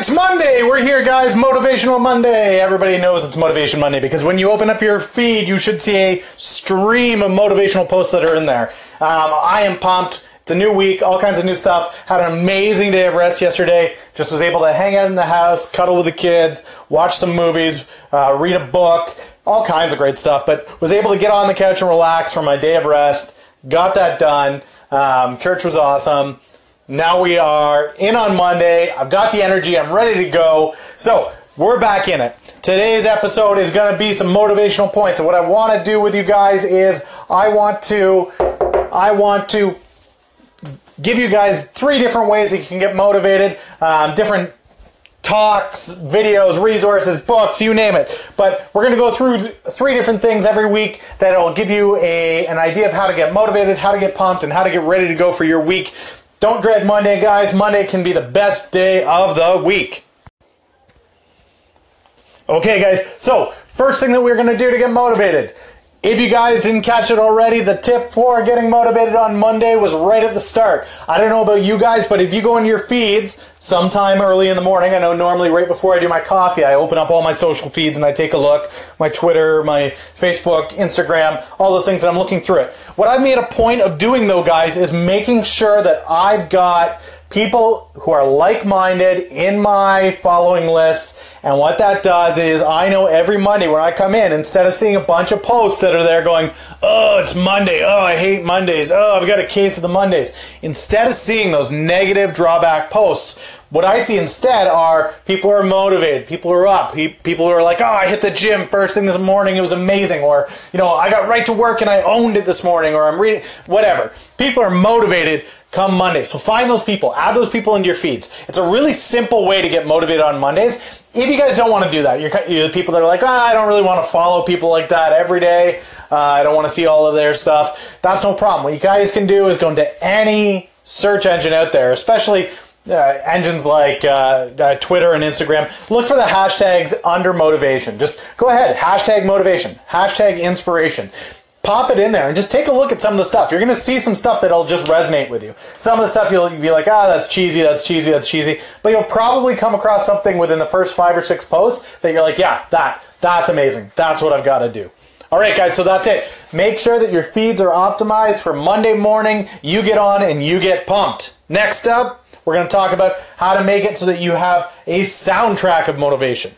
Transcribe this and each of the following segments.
It's Monday. We're here, guys. Motivational Monday. Everybody knows it's Motivation Monday because when you open up your feed, you should see a stream of motivational posts that are in there. Um, I am pumped. It's a new week, all kinds of new stuff. Had an amazing day of rest yesterday. Just was able to hang out in the house, cuddle with the kids, watch some movies, uh, read a book, all kinds of great stuff. But was able to get on the couch and relax for my day of rest. Got that done. Um, church was awesome. Now we are in on Monday. I've got the energy. I'm ready to go. So we're back in it. Today's episode is going to be some motivational points. And what I want to do with you guys is I want to, I want to give you guys three different ways that you can get motivated. Um, different talks, videos, resources, books, you name it. But we're going to go through three different things every week that'll give you a, an idea of how to get motivated, how to get pumped, and how to get ready to go for your week. Don't dread Monday, guys. Monday can be the best day of the week. Okay, guys, so first thing that we're going to do to get motivated. If you guys didn't catch it already, the tip for getting motivated on Monday was right at the start. I don't know about you guys, but if you go into your feeds sometime early in the morning, I know normally right before I do my coffee, I open up all my social feeds and I take a look, my Twitter, my Facebook, Instagram, all those things, and I'm looking through it. What I've made a point of doing though, guys, is making sure that I've got people who are like-minded in my following list and what that does is I know every Monday when I come in, instead of seeing a bunch of posts that are there going, oh, it's Monday. Oh, I hate Mondays. Oh, I've got a case of the Mondays. Instead of seeing those negative drawback posts, what I see instead are people who are motivated, people who are up, people who are like, oh, I hit the gym first thing this morning, it was amazing, or, you know, I got right to work and I owned it this morning, or I'm reading, whatever. People are motivated come Monday. So find those people, add those people into your feeds. It's a really simple way to get motivated on Mondays. If you guys don't want to do that, you're, you're the people that are like, oh, I don't really want to follow people like that every day. Uh, I don't want to see all of their stuff. That's no problem. What you guys can do is go into any search engine out there, especially uh, engines like uh, uh, Twitter and Instagram, look for the hashtags under motivation. Just go ahead, hashtag motivation, hashtag inspiration pop it in there and just take a look at some of the stuff. You're going to see some stuff that'll just resonate with you. Some of the stuff you'll be like, ah, that's cheesy, that's cheesy, that's cheesy. But you'll probably come across something within the first five or six posts that you're like, yeah, that, that's amazing. That's what I've got to do. All right, guys, so that's it. Make sure that your feeds are optimized for Monday morning. You get on and you get pumped. Next up, we're going to talk about how to make it so that you have a soundtrack of motivation.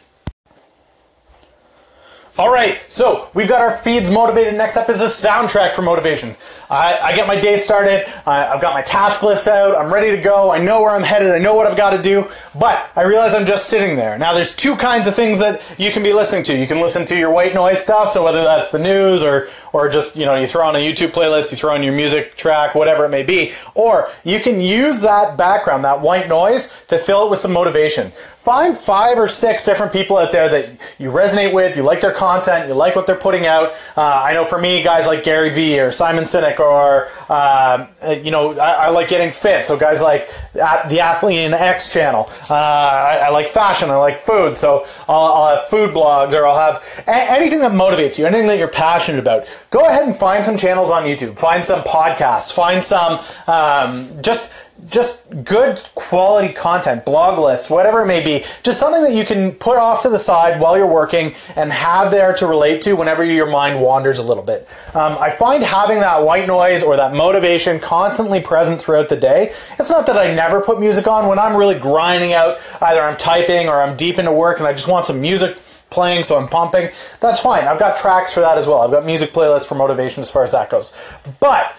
All right, so we've got our feeds motivated. Next up is the soundtrack for motivation. I, I get my day started. I, I've got my task list out. I'm ready to go. I know where I'm headed. I know what I've got to do. But I realize I'm just sitting there. Now, there's two kinds of things that you can be listening to. You can listen to your white noise stuff. So whether that's the news or or just you know you throw on a YouTube playlist, you throw on your music track, whatever it may be, or you can use that background, that white noise, to fill it with some motivation find five or six different people out there that you resonate with, you like their content, you like what they're putting out. Uh, I know for me, guys like Gary Vee or Simon Sinek, or uh, you know, I, I, like getting fit. So guys like the Athlean X channel. Uh, I, I, like fashion. I like food. So I'll, I'll have food blogs, or I'll have a- anything that motivates you, anything that you're passionate about. Go ahead and find some channels on YouTube. Find some podcasts. Find some um, just just good quality content, blog lists, whatever it may be, just something that you can put off to the side while you're working and have there to relate to whenever your mind wanders a little bit. Um, I find having that white noise or that motivation constantly present throughout the day. It's not that I never put music on when I'm really grinding out, either I'm typing or I'm deep into work and I just want some music playing, so I'm pumping. That's fine. I've got tracks for that as well. I've got music playlists for motivation as far as that goes. But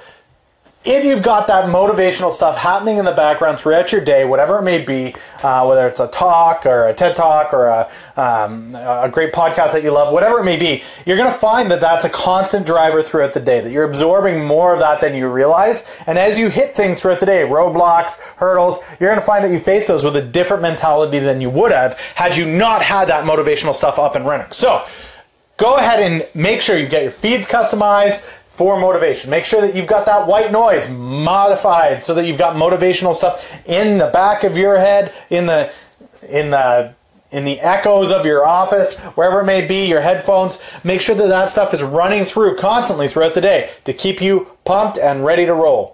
if you've got that motivational stuff happening in the background throughout your day, whatever it may be, uh, whether it's a talk or a TED talk or a, um, a great podcast that you love, whatever it may be, you're going to find that that's a constant driver throughout the day, that you're absorbing more of that than you realize. And as you hit things throughout the day, roadblocks, hurdles, you're going to find that you face those with a different mentality than you would have had you not had that motivational stuff up and running. So, go ahead and make sure you've got your feeds customized for motivation. Make sure that you've got that white noise modified so that you've got motivational stuff in the back of your head, in the in the in the echoes of your office, wherever it may be, your headphones. Make sure that that stuff is running through constantly throughout the day to keep you pumped and ready to roll.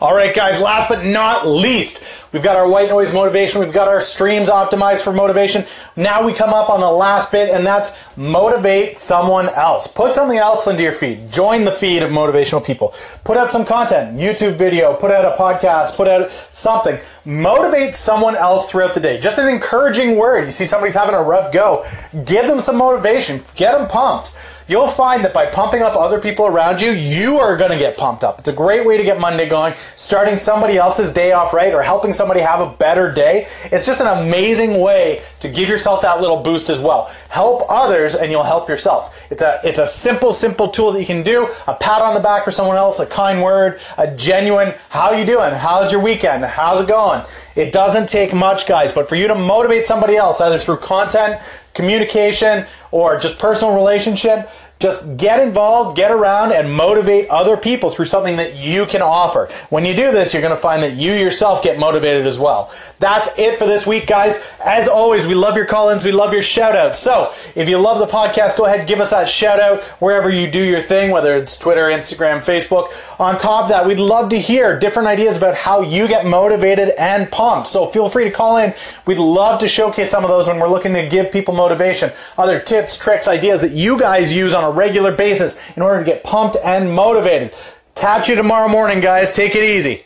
All right, guys, last but not least, we've got our white noise motivation. We've got our streams optimized for motivation. Now we come up on the last bit, and that's motivate someone else. Put something else into your feed. Join the feed of motivational people. Put out some content, YouTube video, put out a podcast, put out something. Motivate someone else throughout the day. Just an encouraging word. You see somebody's having a rough go, give them some motivation, get them pumped you'll find that by pumping up other people around you, you are going to get pumped up. It's a great way to get Monday going, starting somebody else's day off right or helping somebody have a better day. It's just an amazing way to give yourself that little boost as well. Help others and you'll help yourself. It's a it's a simple simple tool that you can do. A pat on the back for someone else, a kind word, a genuine how are you doing? How's your weekend? How's it going? It doesn't take much, guys, but for you to motivate somebody else either through content, communication, or just personal relationship, just get involved, get around, and motivate other people through something that you can offer. When you do this, you're going to find that you yourself get motivated as well. That's it for this week, guys. As always, we love your call ins, we love your shout outs. So if you love the podcast, go ahead, give us that shout out wherever you do your thing, whether it's Twitter, Instagram, Facebook. On top of that, we'd love to hear different ideas about how you get motivated and pumped. So feel free to call in. We'd love to showcase some of those when we're looking to give people motivation, other tips, tricks, ideas that you guys use on regular basis in order to get pumped and motivated. Catch you tomorrow morning, guys. Take it easy.